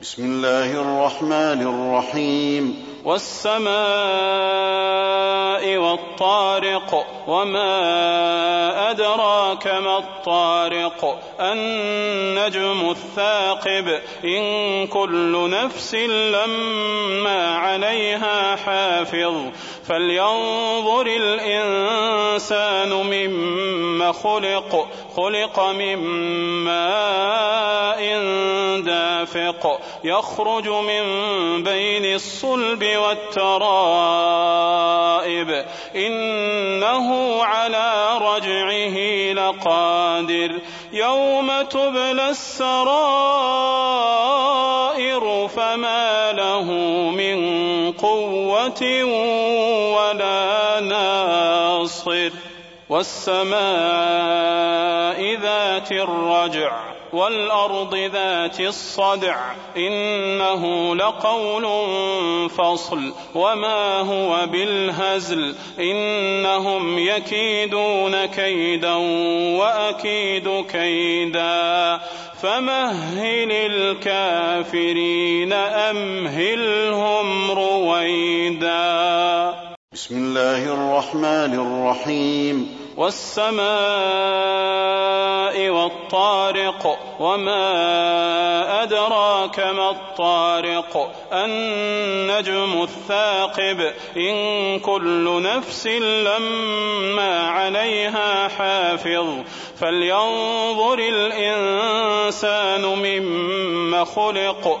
بسم الله الرحمن الرحيم. والسماء والطارق وما أدراك ما الطارق النجم الثاقب إن كل نفس لما عليها حافظ فلينظر الإنسان مما خلق خلق من ماء دافق يخرج من بين الصلب والترائب إنه على رجعه لقادر يوم تبلى السرائر فما له من قوة ولا ناصر والسماء ذات الرجع والأرض ذات الصدع إنه لقول فصل. وما هو بالهزل إنهم يكيدون كيدا وأكيد كيدا. فمهل الكافرين أمهلهم رويدا. بسم الله الرحمن الرحيم. والسماء والطارق وما أدراك ما الطارق النجم الثاقب إن كل نفس لما عليها حافظ فلينظر الإنسان مما خلق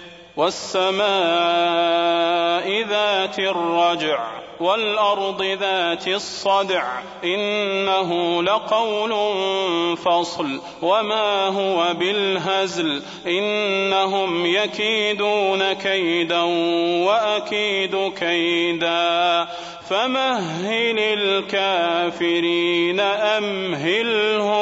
والسماء ذات الرجع والأرض ذات الصدع إنه لقول فصل وما هو بالهزل إنهم يكيدون كيدا وأكيد كيدا فمهل الكافرين رويدا